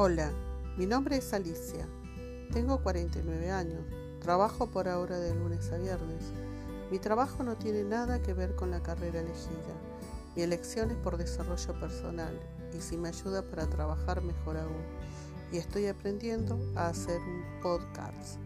Hola, mi nombre es Alicia. Tengo 49 años. Trabajo por ahora de lunes a viernes. Mi trabajo no tiene nada que ver con la carrera elegida. Mi elección es por desarrollo personal y si me ayuda para trabajar mejor aún. Y estoy aprendiendo a hacer un podcast.